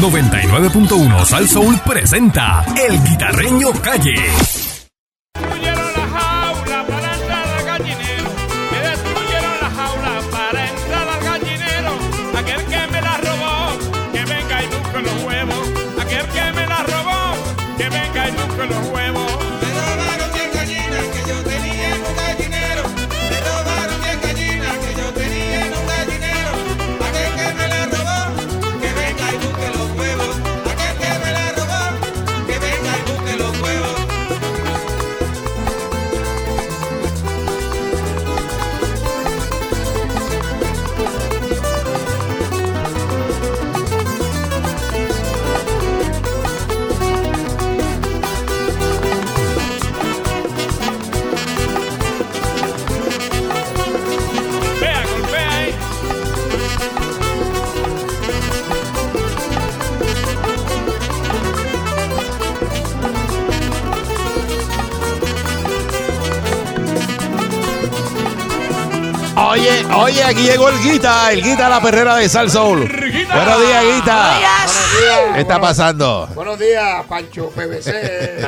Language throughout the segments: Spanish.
99.1 Sal Soul presenta El Guitarreño Calle. Aquí llegó el Guita, el Guita la perrera de Sal Soul. Buenos días, Guita. ¿Qué está pasando? Buenos días, Pancho PVC.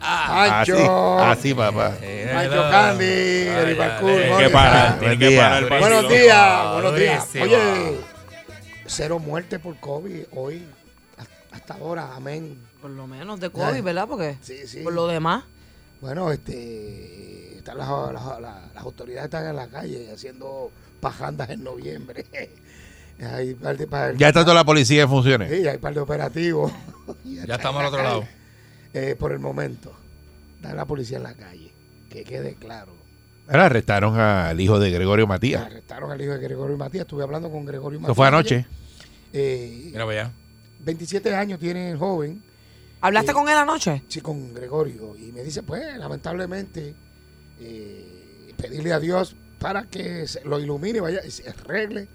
Así, Pancho. así, papá. Pancho Candy, Eric Tiene que parar, tiene Buen que día. parar el Buenos días, buenos días. Oye, cero muertes por COVID hoy, hasta ahora, amén. Por lo menos de COVID, ¿verdad? Porque Sí, sí. por lo demás. Bueno, este, están las, las- las- las autoridades están en la calle haciendo pajandas en noviembre. Hay par de, par- Ya está toda la policía en funciones. Sí, hay par de operativos. Ya estamos al otro lado. Eh, por el momento, está la policía en la calle. Que quede claro. Ahora arrestaron al hijo de Gregorio Matías. Arrestaron al hijo de Gregorio Matías. Estuve hablando con Gregorio Matías. Eso fue anoche. Eh, Mira para allá. 27 años tiene el joven. ¿Hablaste Eh, con él anoche? Sí, con Gregorio. Y me dice, pues, lamentablemente, eh, pedirle a Dios para que se- lo ilumine, vaya, y se arregle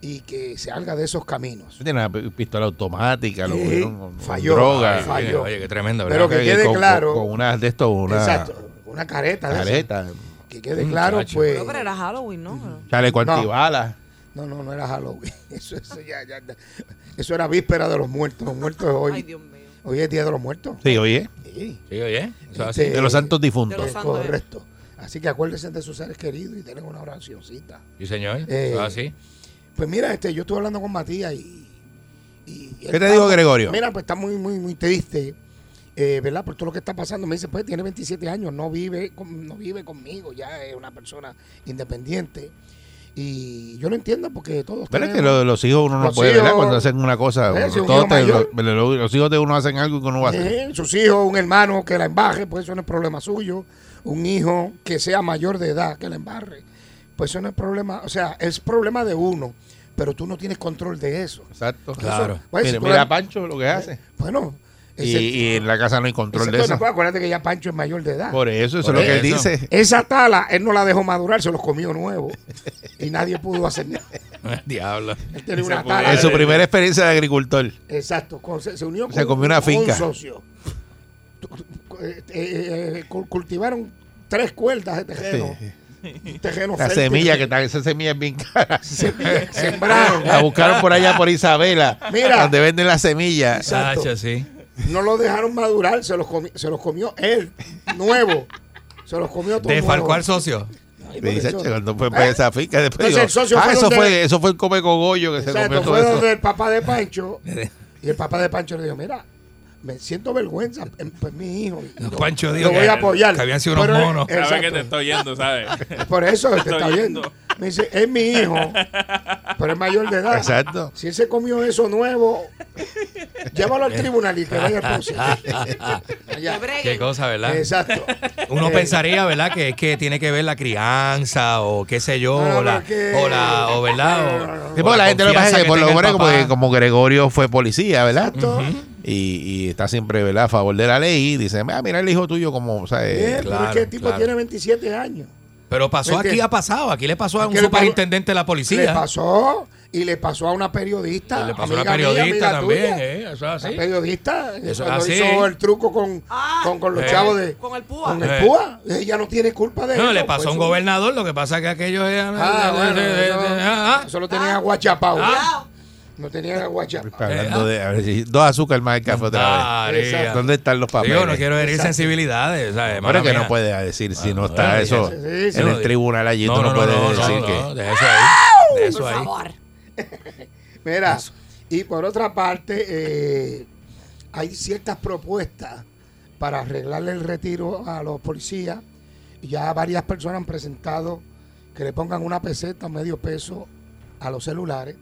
y que se salga de esos caminos. Tiene una pistola automática, lo Sí, cogieron con, con falló, droga. Falló. Oye, qué tremendo, Pero que quede con, claro. Con, una de estos, una Exacto. Una careta. de careta, Que quede Mm, claro, chacho. pues. No, pero era Halloween, ¿no? chaleco No. antibala. No, no, no era Halloween. Eso, eso, ya, ya- eso era víspera de los muertos. Los muertos es hoy. Ay, Dios mío. Hoy es Día de los Muertos. Sí, oye, Sí, Sí, es así. Este, de los santos De difuntos. los es santos, eh. correcto. Así que acuérdense de sus seres queridos y denle una oracióncita. Sí, señor. Eh, así. Pues mira, este, yo estuve hablando con Matías y. y ¿Qué te está- dijo Gregorio? Mira, pues está muy, muy, muy triste, eh, ¿verdad? Por todo lo que está pasando. Me dice, pues tiene 27 años, no vive, con- no vive conmigo, ya es una persona independiente. Y yo lo entiendo porque todos. Pero es que tenemos- lo- los hijos uno no Los puede, ¿verdad? hijos- Cuando hacen una cosa, Eh, si un todos hijo te- mayor. lo- lo- los hijos de uno hacen algo que uno va a hacer. Eh, sus hijos, un hermano que la embarre, pues eso no es problema suyo. Un hijo que sea mayor de edad que la embarre, pues eso no es problema. O sea, es problema de uno, pero tú no tienes control de eso. Exacto. Claro. Pues, Mira, tú mira a Pancho lo que hace. Bueno, Y, y en la casa no hay control de eso. no, pues, acuérdate que ya Pancho es mayor de edad. Por eso, eso Por es lo que él eso. dice. Esa tala, él no la dejó madurar, se los comió nuevo. y nadie pudo hacer nada. Diablo. Él tiene una tala. En su primera experiencia de agricultor. Exacto, con- se, se unió con, Se comió una con finca. un socio. Eh, eh, eh, cul- cultivaron tres cuerdas de tejeno. La fértil. semilla, que está, esa semilla es bien cara. Semilla- sembraron. La buscaron por allá por Isabela, Mira. donde venden la semilla. Exacto. Sí. No lo dejaron madurar, se los, comi- se los comió él, nuevo. Se los comió todo ¿Desfalcó nuevo. al socio? Ay, Me dice, eso. "Che, cuando fue para ¿Eh? esa finca, después Entonces digo, el socio ah, fue eso fue, eso fue el come cogollo que se Exacto, comió todo fue eso. donde el papá de Pancho. y el papá de Pancho le dijo, mira, me siento vergüenza, em, pues mi hijo. No, lo- Pancho dijo voy que- a apoyar. que habían sido unos Pero, eh, monos. Sabes que te estoy yendo, ¿sabes? Por eso te Estoy está viendo. viendo. Me dice, es mi hijo, pero es mayor de edad. Exacto. Si él se comió eso nuevo, llévalo al tribunal y que vaya. Allá. Qué cosa, ¿verdad? Exacto. Uno Eh, pensaría, ¿verdad? Que es que tiene que ver la crianza o qué sé yo, No, no, o la, o la, o verdad, o, No, no, no. Sí, o porque la gente lo que pasa que por lo menos como, como Gregorio fue policía, ¿verdad? Exacto. Y, y está siempre, ¿verdad? A favor de la ley. Y dice, ah, mira el hijo tuyo como, eh, pero es claro, que el tipo claro. tiene 27 años. Pero pasó ¿Me aquí, ha pasado. Aquí le pasó a un le superintendente de la Le policía. pasó y le pasó a una periodista. Y le pasó a una periodista mía, también. ¿eh? Eso es La así. periodista Eso es cuando así. hizo el truco con, Ah, con, con los eh, chavos de con el púa. con el Eh. púa. Ella no tiene culpa de eso. No, le pasó a un pues, gobernador, lo que pasa es que aquellos eran... Ah, bueno, ah, ah. eso lo tenía guachapao. No tenía la guachapa. Hablando de a ver si- dos azúcar más el café otra vez. ¿Dónde están los papeles? Digo, no quiero herir Exacto. sensibilidades. ¿sabes? Ahora que no puede decir si no Ah, está eso sí, sí, sí. en el tribunal allí, tú no, puedes decir no, que. no, de eso ahí. De eso Por ahí. favor. Mira, y por otra parte, eh, hay ciertas propuestas para arreglarle el retiro a los policías. Ya varias personas han presentado que le pongan una peseta o medio peso a los celulares.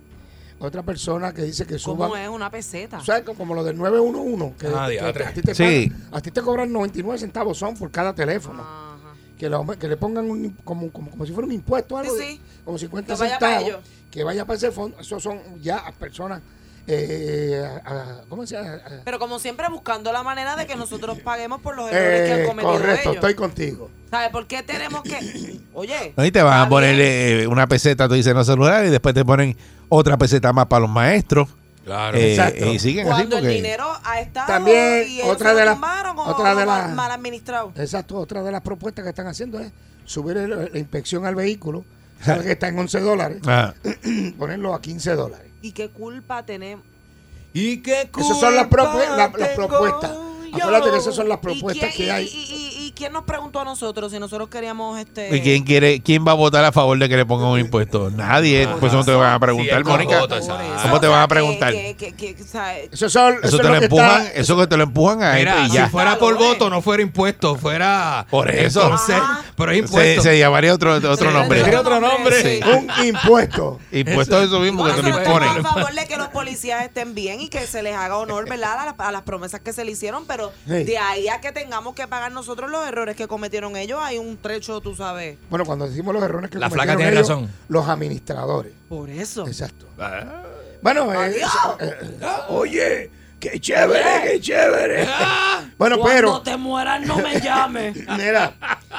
Otra persona que dice que suban. ¿Cómo es una peseta? O sea, como lo del 911, que, Ah, que a, ti te Sí. pagan- a ti te cobran 99 centavos son por cada teléfono. Ajá. Que, lo- que le pongan un, como, como, como si fuera un impuesto o algo, Sí, de- sí. como 50 Que vaya para centavos, ellos. que vaya para ese fondo. Esos son ya personas, eh, a- a- ¿cómo se llama? A- Pero como siempre buscando la manera de que nosotros paguemos por los errores que han Eh, cometido correcto, ellos. estoy contigo. ¿Sabes por qué tenemos que...? Oye... No, y te van a poner eh, una peseta, tú dices, en los celulares, y después te ponen otra peseta más para los maestros. Claro. eh, Exacto. y siguen así Cuando el porque. dinero ha estado También y ellos otra de las- otra de las- mal, mal administrado. Exacto, otra de las propuestas que están haciendo es subir el- la inspección al vehículo, sabes que está en 11 dólares, Ah, ponerlo a 15 dólares. ¿Y qué culpa tenemos? ¿Y qué Esas son las, Culpa propu- la- las propuestas. Acuérdate que esas son las ¿Y propuestas quién- que hay. Y, y- y quién nos preguntó a nosotros si nosotros queríamos este... ¿Y quién quiere, quién va a votar a favor de que le pongan un impuesto? Nadie. Pues eso te van a preguntar, Sí, Mónica. voto, ¿Cómo te van a preguntar? que- que- que- que, o sea, Eso, son, Eso eso te es lo lo que empujan, está- eso que te lo empujan a Mira, esto y si ya. fuera por voto, eh. no fuera impuesto, fuera. Por eso. Entonces, pero es Se, impuesto. se llamaría otro, otro nombre. Otro nombre. sí. un impuesto. Impuesto es eso mismo que te lo imponen. a favor de que los policías estén bien y que se les haga honor, ¿verdad? A las, a las promesas que se le hicieron, pero Sí. de ahí a que tengamos que pagar nosotros los errores que cometieron ellos, hay un trecho, tú sabes. Bueno, cuando decimos los errores que La flaca cometieron tiene ellos, razón. Los administradores. Por eso. Exacto. Ah. Bueno, eh, eso- eh, oye, qué chévere, qué chévere. bueno, Cuando pero, te mueras, no me llames. mira,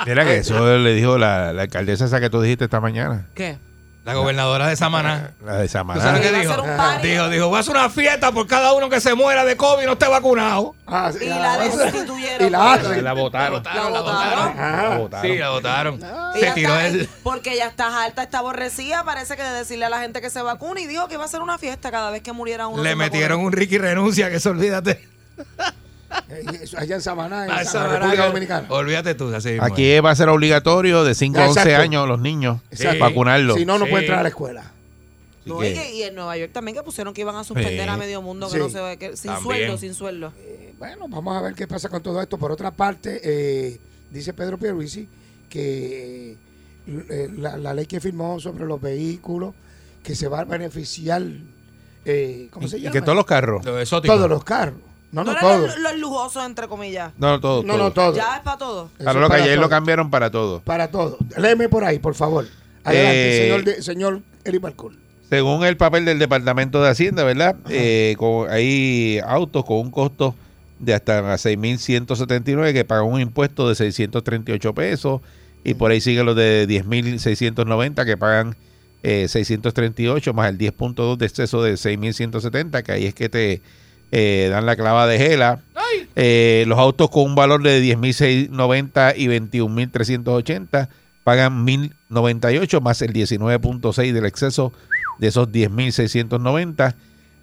Mira que eso le dijo la, la alcaldesa esa que tú dijiste esta mañana. ¿Qué? La gobernadora de Samaná. La de ¿Tú sabes Samaná. qué va a dijo? Dijo, dijo, voy a hacer una fiesta por cada uno que se muera de COVID y no esté vacunado. ah, sí, Y ah, la destituyeron. y la hacen. La votaron. La votaron. Sí, la votaron. Se tiró está- el... Porque ya está alta, está aborrecida, parece que de decirle a la gente que se vacune y dijo que iba a hacer una fiesta cada vez que muriera uno. Le metieron un Ricky renuncia, que eso olvídate. Eh, allá en Samaná, en Ah, República Dominicana. Olvídate tú, así mismo Aquí va a ser obligatorio de 5 a 11 Exacto. años los niños vacunarlos. Si no, no Sí. puede entrar a la escuela. Así No, que- y, que- y en Nueva York también que pusieron que iban a suspender Sí. a medio mundo, que Sí. no se que, sin También. sueldo, sin sueldo. Eh, bueno, vamos a ver qué pasa con todo esto. Por otra parte, eh, dice Pedro Pierluisi que eh, la, la ley que firmó sobre los vehículos, que se va a beneficiar, eh, ¿cómo se y llama? que todos los carros. Lo. Todos los carros. No, No, todos. los, los lujosos, entre comillas. No, no, todos. No, no, todos. Ya es para todos. Eso Claro, lo que ayer lo cambiaron para todos. Para todos. Léeme por ahí, por favor. Adelante, Eh, señor, de- señor Eric Balcour. Según el papel del Departamento de Hacienda, ¿verdad? Eh, con- hay autos con un costo de hasta 6.179 que pagan un impuesto de 638 pesos y por ahí siguen los de 10.690 que pagan eh, 638 más el 10.2 de exceso de 6.170 que ahí es que te eh, dan la clava de gela. Eh, los autos con un valor de 10.690 y 21.380 pagan 1.098 más el 19.6 del exceso de esos 10.690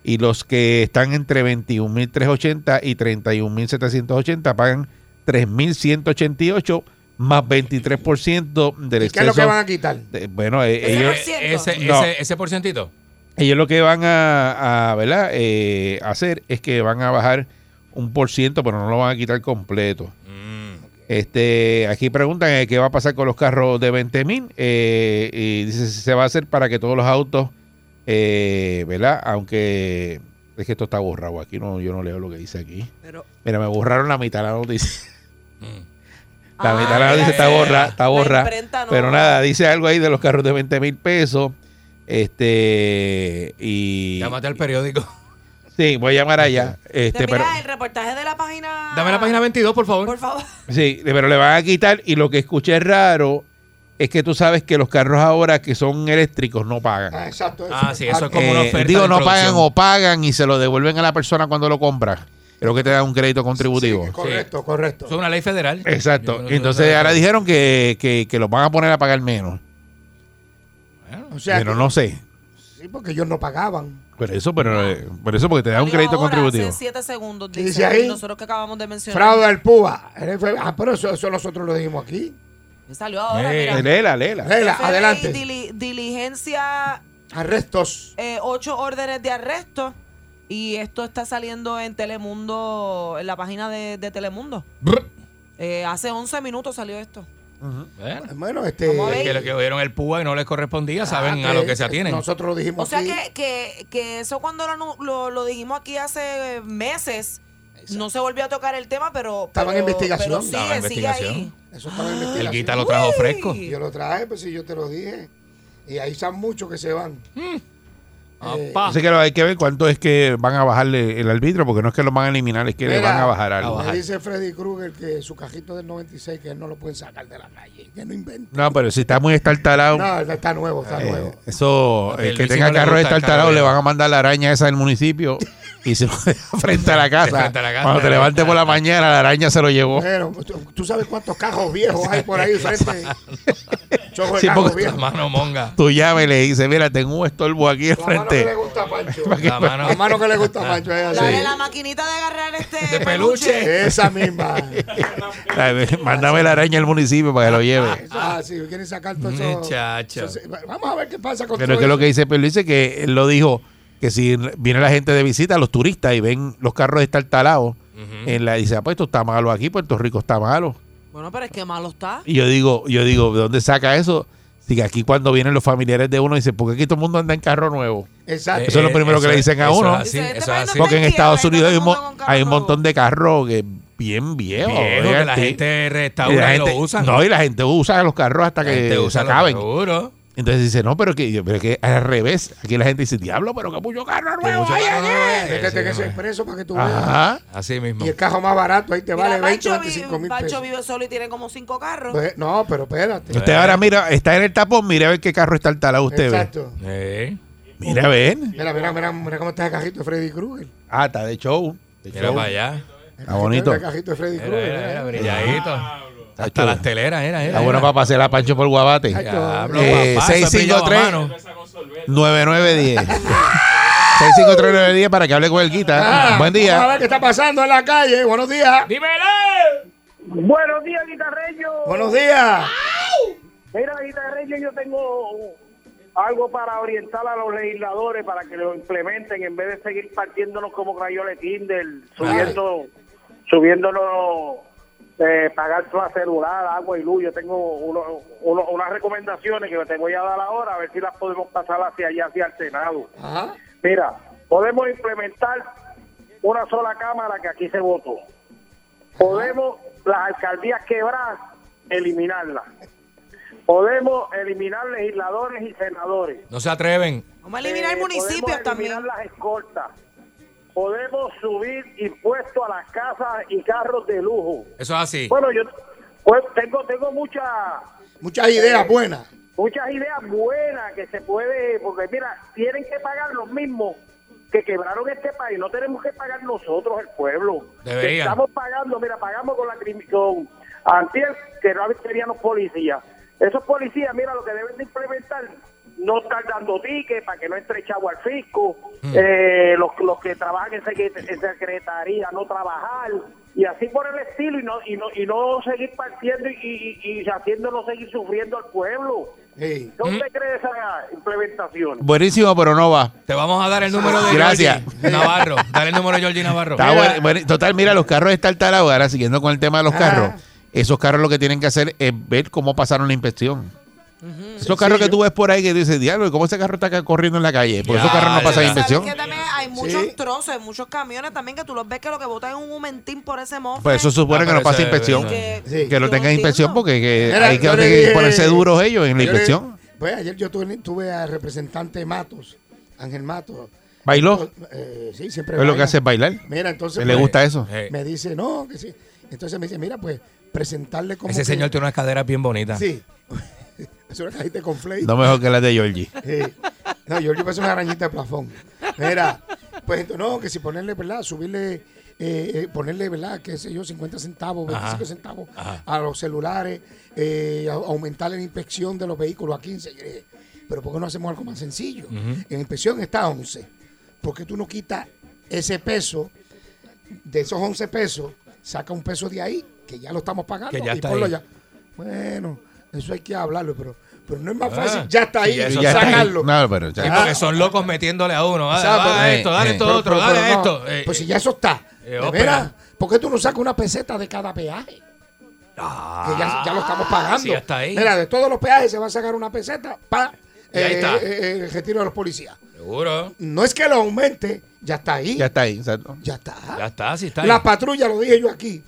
y los que están entre 21.380 y 31.780 pagan 3.188 más 23% del ¿Y exceso. qué es lo que van a quitar? de- bueno, eh, Ese ellos, por ciento. Ese, No. ese, ese porcientito. Ellos lo que van a, a, ¿verdad? Eh, hacer es que van a bajar un por ciento, pero no lo van a quitar completo. Mm. Este, aquí preguntan eh, qué va a pasar con los carros de 20 mil. y dice si se va a hacer para que todos los autos, eh, ¿verdad? Aunque es que esto está borrado. Aquí no, yo no leo lo que dice aquí. Pero, Mira, me borraron la mitad de la noticia. Mm. La Ah, mitad de la noticia está borra, está borra. no- Pero nada, dice algo ahí de los carros de 20 mil pesos. Este, y. Llámate al periódico. Sí, voy a llamar allá. Este, Te pero, mira el reportaje de la página. Dame la página 22, por favor. Por favor. Sí, pero le van a quitar y lo que escuché raro es que tú sabes que los carros ahora que son eléctricos no pagan. Ah, exacto. Ah, sí, eso es como una Eh, oferta digo, de no pagan o pagan y se lo devuelven a la persona cuando lo compra. Creo que te dan un crédito contributivo. Sí, correcto, correcto. Es una ley federal. Exacto. Entonces ahora dijeron que, que, que los van a poner a pagar menos. O sea, pero que- no sé. Sí, porque ellos no pagaban. Por eso, pero eh, por eso porque te da un Salió crédito ahora, contributivo. Hace siete segundos, ¿Qué dice, dice ahí? nosotros que acabamos de mencionar. Fraude al PUA. Ah, pero eso, eso nosotros lo dijimos aquí. Salió ahora, Eh, mira. Léela, léela. Leila, FBI adelante. dili- diligencia Arrestos. eh, ocho órdenes de arresto y esto está saliendo en Telemundo, en la página de, de Telemundo. Brr. Eh, hace 11 minutos salió esto. Bueno, Bueno, este. Es que lo que oyeron el púa y no les correspondía, saben ah, a lo que se atienen. Nosotros lo dijimos O sea aquí. que, que, que eso cuando lo, lo, lo dijimos aquí hace meses, no se volvió a tocar el tema, pero... Estaba en investigación. Pero Estaba en sigue investigación. ahí. Eso estaba en El investigación. guita lo trajo fresco. Y yo lo traje, pues si yo te lo dije. Y ahí están muchos que se van. Eh. Así que hay que ver cuánto es que van a bajarle el arbitrio, porque no es que lo van a eliminar, es que le Mira, van a bajar algo. bajar. Me dice Freddy Krueger que su cajito del 96 que él no lo pueden sacar de la calle, que no inventa. No, pero si está muy estartalado, No, está nuevo, está eh, nuevo. eso, Porque el que tenga le carro el estartalado le van a mandar la araña esa del municipio y se lo deja frente a la casa. Frente a la casa. Cuando te levantes por la mañana, la araña se lo llevó. Bueno, ¿tú, tú sabes cuántos cajos viejos hay por ahí frente. Chojo de Sí, cajos La mano monga. Tú llamas y le dices, mira, tengo un estorbo aquí al La mano que le frente. gusta a Pancho. La mano La mano que le gusta a Pancho es así. Dale la maquinita de agarrar este De peluche. Esa misma. Mándame la araña al municipio para que lo lleve. Ah, sí, quieren sacar todo eso. Muchacho. Vamos a ver qué pasa con Pero todo es que lo que dice Pedro dice que él lo dijo que si viene la gente de visita, los turistas, y ven los carros estartalados, en la, dice, ah, pues esto está malo aquí, Puerto Rico está malo. Bueno, pero es que malo está. Y yo digo, yo digo, ¿de dónde saca eso? Si aquí cuando vienen los familiares de uno, dice, ¿por qué aquí todo el mundo anda en carro nuevo? Exacto. Eso es lo primero que le dicen a eso uno. es así, eso es así. Porque en Estados Unidos hay un, hay montón de carros que bien viejos. Viejo, que la gente Y restaura la y, gente- lo usa. No, y la gente usa los carros hasta La que gente se acaben. seguro. Entonces dice, no, pero que, pero que al revés. Aquí la gente dice, diablo, pero que mucho carro nuevo mucho carro aquí". nuevo. Métete en Sí, ese sí, expreso para que tú veas. Ajá. Así mismo. Y el cajo más barato ahí te Mira, vale 20 o Pancho, 25 vi- mil Pancho pesos. vive solo y tiene como cinco carros. Pues, no, pero espérate. Usted ahora mira, está en el tapón, mire a ver qué carro está al talado usted ve. Exacto. Eh, Mira a ver. Mira, mira, mira, mira cómo está el cajito de Freddy Krueger. Ah, está de show. De mira show. para allá. El Está bonito. El cajito de Freddy Mira, Krueger. mira, mira, mira. brilladito. Está Hasta las teleras, era, era. Está bueno era. para pasear a Pancho por Guabate. Eh, papá, eso es brillado a 653. mano. 9910. 6539910 para que hable con el Guita. Ah, Buen Vamos a día. ver qué está pasando en la calle. Buenos días. Buenos días, guitarreño. Buenos días. Mira, guitarreño, yo tengo algo para orientar a los legisladores para que lo implementen en vez de seguir partiéndonos como crayoles Kinder, subiendo, subiéndonos, eh, pagar toda celular, agua y luz. Yo tengo uno- uno- unas recomendaciones que te voy a dar ahora, a ver si las podemos pasar hacia allá, hacia el Senado. Ajá. Mira, podemos implementar una sola cámara que aquí se votó. Podemos las alcaldías quebradas, eliminarlas. Podemos eliminar legisladores y senadores. No se atreven. Vamos a eliminar Eh, municipios podemos también. eliminar las escoltas. Podemos subir impuestos a las casas y carros de lujo. Eso es así. Bueno, yo pues, tengo tengo muchas Muchas ideas buenas. muchas ideas buenas que se puede, porque mira, tienen que pagar los mismos que quebraron este país, no tenemos que pagar nosotros el pueblo. Deberían. Estamos pagando, mira, pagamos con la crimi- con antier que no teníamos policías. Esos policías, mira, lo que deben de implementar, no estar dando tickets para que no entre chavo al fisco, eh, los, los que trabajan en, secret- en secretaría no trabajar, y así por el estilo, y no y no, y no seguir partiendo y, y, y haciéndonos seguir sufriendo al pueblo. Sí. ¿Qué usted cree de esa implementación? Buenísimo, pero no va. Te vamos a dar el número de Gracias. Georgie Navarro. Dale el número de Georgie Navarro. Está bueno, bueno, total, mira, los carros están talados. Ahora, siguiendo con el tema de los Ah. carros, esos carros lo que tienen que hacer es ver cómo pasaron la inspección. Esos carros que tú ves por ahí que dices, diablo, ¿y ¿cómo ese carro está acá corriendo en la calle? Porque esos carros no pasan inspección. ¿Sabes que también hay muchos Sí. trozos, hay muchos camiones también que tú los ves que lo que botan es un momentín por ese mofle. Pues eso supone Ah, que no pasa inspección. que, Sí. Que lo yo tengan inspección porque que hay que, le que ponerse duros ellos en la le- inspección. Pues ayer yo tuve, tuve al representante Matos, Ángel Matos. ¿Bailó? Eh, sí, siempre Es lo que hace es bailar. Mira, entonces. ¿Le pues, gusta eso? Me dice, no, que sí. Entonces me dice, mira, pues presentarle como. ese que- señor tiene unas caderas bien bonitas. Sí. es una cajita con flake. No mejor que la de Georgie. Sí. No, le parece una arañita de plafón. Mira, pues entonces, no, que si ponerle, ¿verdad? Subirle, eh, eh, ponerle, ¿verdad? Qué sé yo, 50 centavos, 25 Ajá. centavos Ajá. a los celulares, eh, a- aumentar la inspección de los vehículos a 15. Yo le dije, Pero ¿por qué no hacemos algo más sencillo? En inspección está 11. ¿Por qué tú no quitas ese peso, de esos 11 pesos, saca un peso de ahí, que ya lo estamos pagando, Que ya y está ponlo ahí. ya? Bueno, eso hay que hablarlo, pero, pero no es más Ah, fácil, ya está ahí, sí, eso Ya está ahí. sacarlo. No, pero ya- Sí, porque son locos metiéndole a uno. Dale, Exacto. dale Eh, esto, dale eh. esto Pero- otro, pero- dale pero no, esto. Eh, pues si ya eso está. eh, ¿De veras? ¿Por qué tú no sacas una peseta de cada peaje? que ya, ya lo estamos pagando. Ah, sí, ya está ahí. Mira, de todos los peajes se va a sacar una peseta para está. el retiro de los policías. Seguro. No es que lo aumente, ya está ahí. ya está ahí. exacto. Ya está. Ya está, sí está ahí. La patrulla, lo dije yo aquí,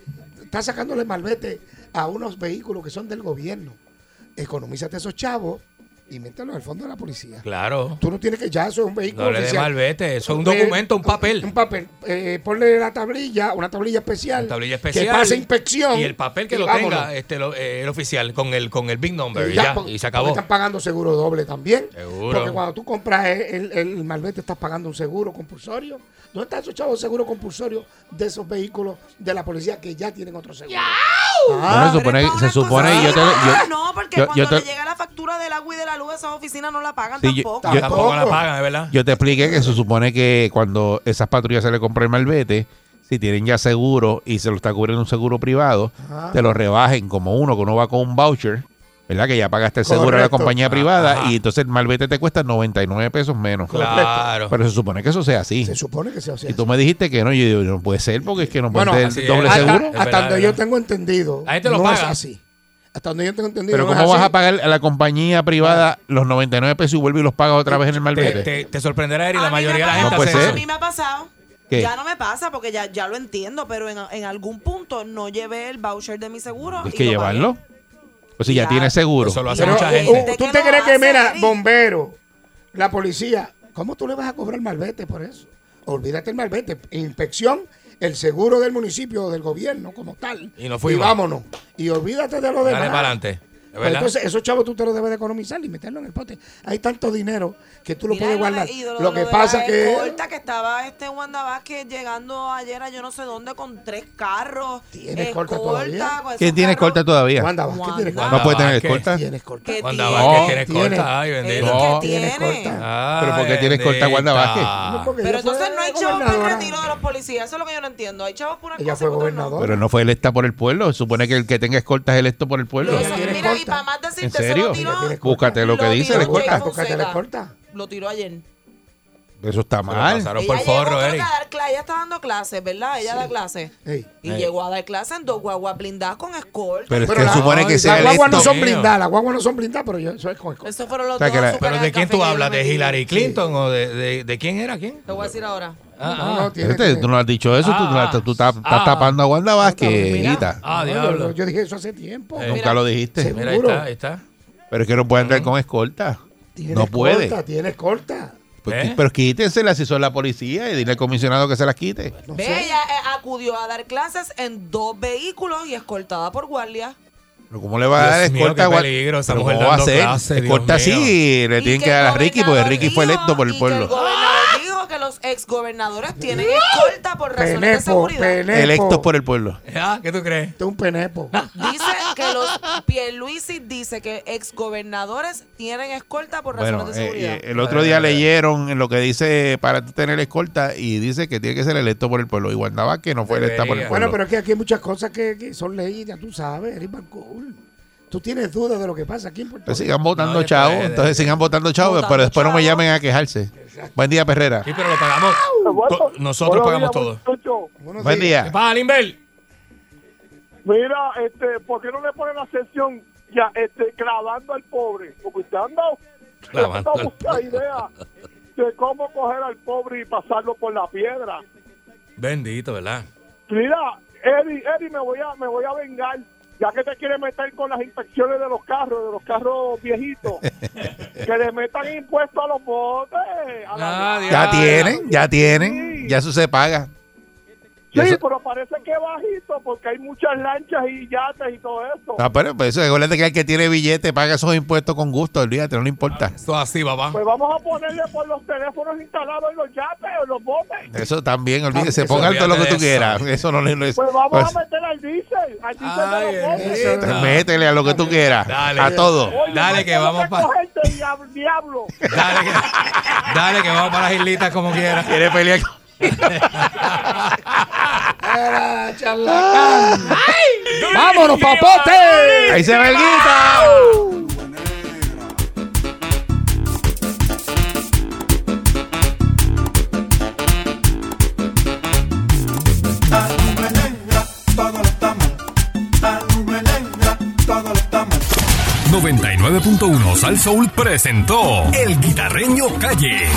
está sacándole malvete a unos vehículos que son del gobierno. Economízate esos chavos y mételos al fondo de la policía. Claro. Tú no tienes que, ya eso es un vehículo No le dé malvete. Eso es un documento, un papel. Un papel. Eh, ponle la tablilla, una tablilla especial. Una tablilla especial. Que pase inspección. Y el papel que lo vámonos. tenga este, lo- eh, el oficial con el, con el big number. Y Y, ya, y se acabó. Están pagando seguro doble también. Seguro. Porque cuando tú compras el, el, el malvete, estás pagando un seguro compulsorio. ¿Dónde están esos chavos seguro compulsorio de esos vehículos de la policía que ya tienen otro seguro? Bueno, Ah, se supone, se supone yo te, yo- no, porque yo- cuando yo te- le llega factura del agua y de la luz, esas oficinas no la pagan Sí, tampoco. yo- Tampoco la pagan, es verdad. yo te expliqué que se supone que cuando esas patrullas se le compra el malvete, si tienen ya seguro y se lo está cubriendo un seguro privado, te lo rebajen como uno que uno va con un voucher, ¿verdad? Que ya pagaste el seguro de la compañía privada ajá. y entonces el malvete te cuesta 99 pesos menos. Claro. Pero se supone que eso sea así. Se supone que sea así. Y tú me dijiste que no, yo digo, no puede ser porque es que no puede Bueno, es. doble Hasta- seguro. Hasta verdad, donde yo tengo entendido. Ahí te lo no es así. Hasta donde yo tengo entendido. Pero no es ¿cómo vas así. a pagar a la compañía privada los 99 pesos y vuelve y los pagas otra vez en el Te, malvete? te, te sorprenderá, Eri, A la mayoría de la gente No hace ser. A eso. mí me ha pasado. ¿Qué? Ya no me pasa porque ya, ya lo entiendo, pero en, en algún punto no llevé el voucher de mi seguro. Tienes y que lo llevarlo. pagué. Pues si ya Ya. tienes seguro. Eso lo hace Pero, mucha uh, gente. ¿Tú ¿Qué te crees que, mira, bombero, la policía, ¿cómo tú le vas a cobrar malvete por eso? Olvídate el malvete. Inspección, el seguro del municipio o del gobierno como tal. Y nos fuimos. vámonos. Y olvídate de lo demás. Dale para adelante. ¿Es Pero verdad? entonces, esos chavos tú te los debes de economizar y meterlo en el pote. Hay tanto dinero que tú lo Mira, puedes lo guardar. Lo, lo que de pasa la que escolta que estaba este Wanda Vázquez llegando ayer a yo no sé dónde con tres carros. ¿Tiene escolta todavía? con esos ¿Quién tiene escolta todavía? Wanda Vázquez Wanda. tiene escolta. ¿No puede tener escolta? Tiene escolta. ¿Qué Wanda tiene? Vázquez tiene escolta. Ay, bendito. No. ¿qué Tiene escolta. Pero ¿por qué tiene escolta Wanda Vázquez? Pero entonces no hay chavos para el retiro de los policías. Eso es lo que yo no entiendo. Hay chavos por una Ella cosa. Pero no fue electa por el pueblo. Supone que el que tenga escolta es electo por el pueblo. Lo Y para más decirte, ¿En se lo serio? tiró. Búscate lo que dice Jay escolta. Búscate Fonseca. escolta. Lo tiró ayer. Eso está mal. pasaron Ella por llegó, forro, a dar ella está dando clases, ¿verdad? Ella da clases. Y llegó a dar clases en dos guaguas blindadas con escolta. Pero es Pero que la- se supone que sea Las guaguas no son blindadas, las guaguas no son blindadas, pero yo eso es con escolta. Esos fueron los O sea, dos que la- azúcares ¿Pero de quién tú hablas? ¿De. Hillary Clinton o de, de, de quién era? ¿Quién? Te voy a decir ahora. Ah, No, ah. no, tiene- Fíjate, tú no has dicho eso, tú, Ah, tú- tú estás, estás ah. tapando a Wanda Vázquez. Ah, yo- diablo. Yo, dije eso hace tiempo. Eh, Nunca Mira. lo dijiste. Sí. Mira, ahí seguro. está, ahí está. Pero es que no puede andar con escolta. Tiene no puede. escolta, Tiene escolta. Pues, ¿Eh? Pero quítensela si son la policía y dile al comisionado que se las quite. No Ve, sé. ella eh, acudió a dar clases en dos vehículos y escoltada por guardia. Pero ¿cómo le va a dar mío, escolta? Wanda? peligro, esa mujer ¿cómo va a ser? clase, escolta mío. sí, le Y tienen que que dar a Ricky porque Ricky fue electo por el pueblo. Dijo que los exgobernadores tienen escolta por razones de Penepo, seguridad. penepo. Electos por el pueblo. Ah, ¿Qué tú crees? Es un penepo. Dice que los Pierluisi dice que exgobernadores tienen escolta por razones Bueno, de eh, seguridad. eh, el otro día leyeron en lo que dice para tener escolta y dice que tiene que ser electo por el pueblo. Y Wanda Vázquez no fue electa por el Debería. pueblo. Bueno, pero es que aquí hay muchas cosas que, que son leyes, ya tú sabes, Eric Balcour. Tú tienes dudas de lo que pasa aquí en Puerto Entonces Rico. sigan votando No puede. entonces sigan votando chavos, Votando pero después no me llamen a quejarse. Buen día, Perrera. Sí, pero lo pagamos. to- nosotros pagamos todo. Buen días. ¿Qué día. pasa, Limber? Mira, este, ¿por qué no le ponen la sección ya, este, clavando al pobre? Porque usted ha andado, Clavando idea de cómo coger al pobre y pasarlo por la piedra. Bendito, ¿verdad? Mira, Eddie, Eddie, me voy a, me voy a vengar, ya que te quiere meter con las inspecciones de los carros, de los carros viejitos, que le metan impuestos a los botes. a la- Ah, Ya tienen, ya tienen, ya eso se paga. Sí, eso- pero parece que bajito porque hay muchas lanchas y yates y todo eso. Ah, pero pues eso, acuérdate que el que tiene billete paga esos impuestos con gusto, olvídate, no le importa. Eso así, papá. Pues vamos a ponerle por los teléfonos instalados en los yates o en los botes. Eso también, olvídese, eso, pongan todo lo que tú quieras. Eso no le no es. Pues vamos pues, a meter al diésel, al diésel de los botes. eso métele a lo que tú quieras. Dale. A todo. Oye, Dale, que vamos pa- cogerte, diab- diablo. Dale que, dale que vamos para las islitas como quiera. Quiere pelear. Era charlatán. ¡Vámonos, papote! Ahí se ve el guita. La nube negra, todo lo estamos. La nube negra, todo lo estamos. 99.1 Sal Soul presentó El Guitarreño Calle.